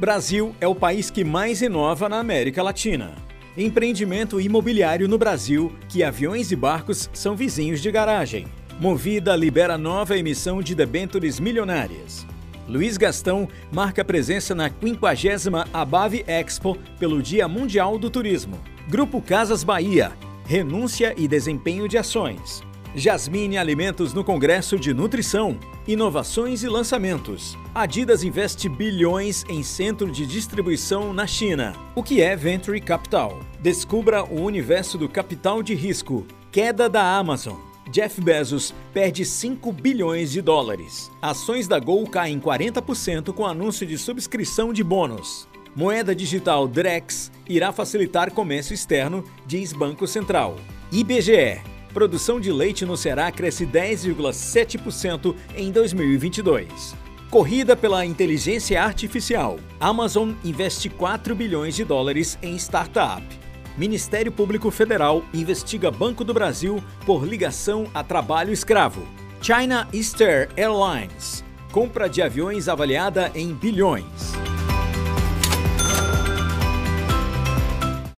Brasil é o país que mais inova na América Latina. Empreendimento imobiliário no Brasil, que aviões e barcos são vizinhos de garagem. Movida libera nova emissão de debêntures milionárias. Luiz Gastão marca presença na 50ª Abave Expo pelo Dia Mundial do Turismo. Grupo Casas Bahia, renúncia e desempenho de ações. Jasmine Alimentos no Congresso de Nutrição, Inovações e Lançamentos. Adidas investe bilhões em centro de distribuição na China. O que é Venture Capital? Descubra o universo do capital de risco. Queda da Amazon. Jeff Bezos perde 5 bilhões de dólares. Ações da Gol caem 40% com anúncio de subscrição de bônus. Moeda digital Drex irá facilitar comércio externo, diz Banco Central. IBGE Produção de leite no Ceará cresce 10,7% em 2022. Corrida pela inteligência artificial. Amazon investe 4 bilhões de dólares em startup. Ministério Público Federal investiga Banco do Brasil por ligação a trabalho escravo. China Easter Airlines. Compra de aviões avaliada em bilhões.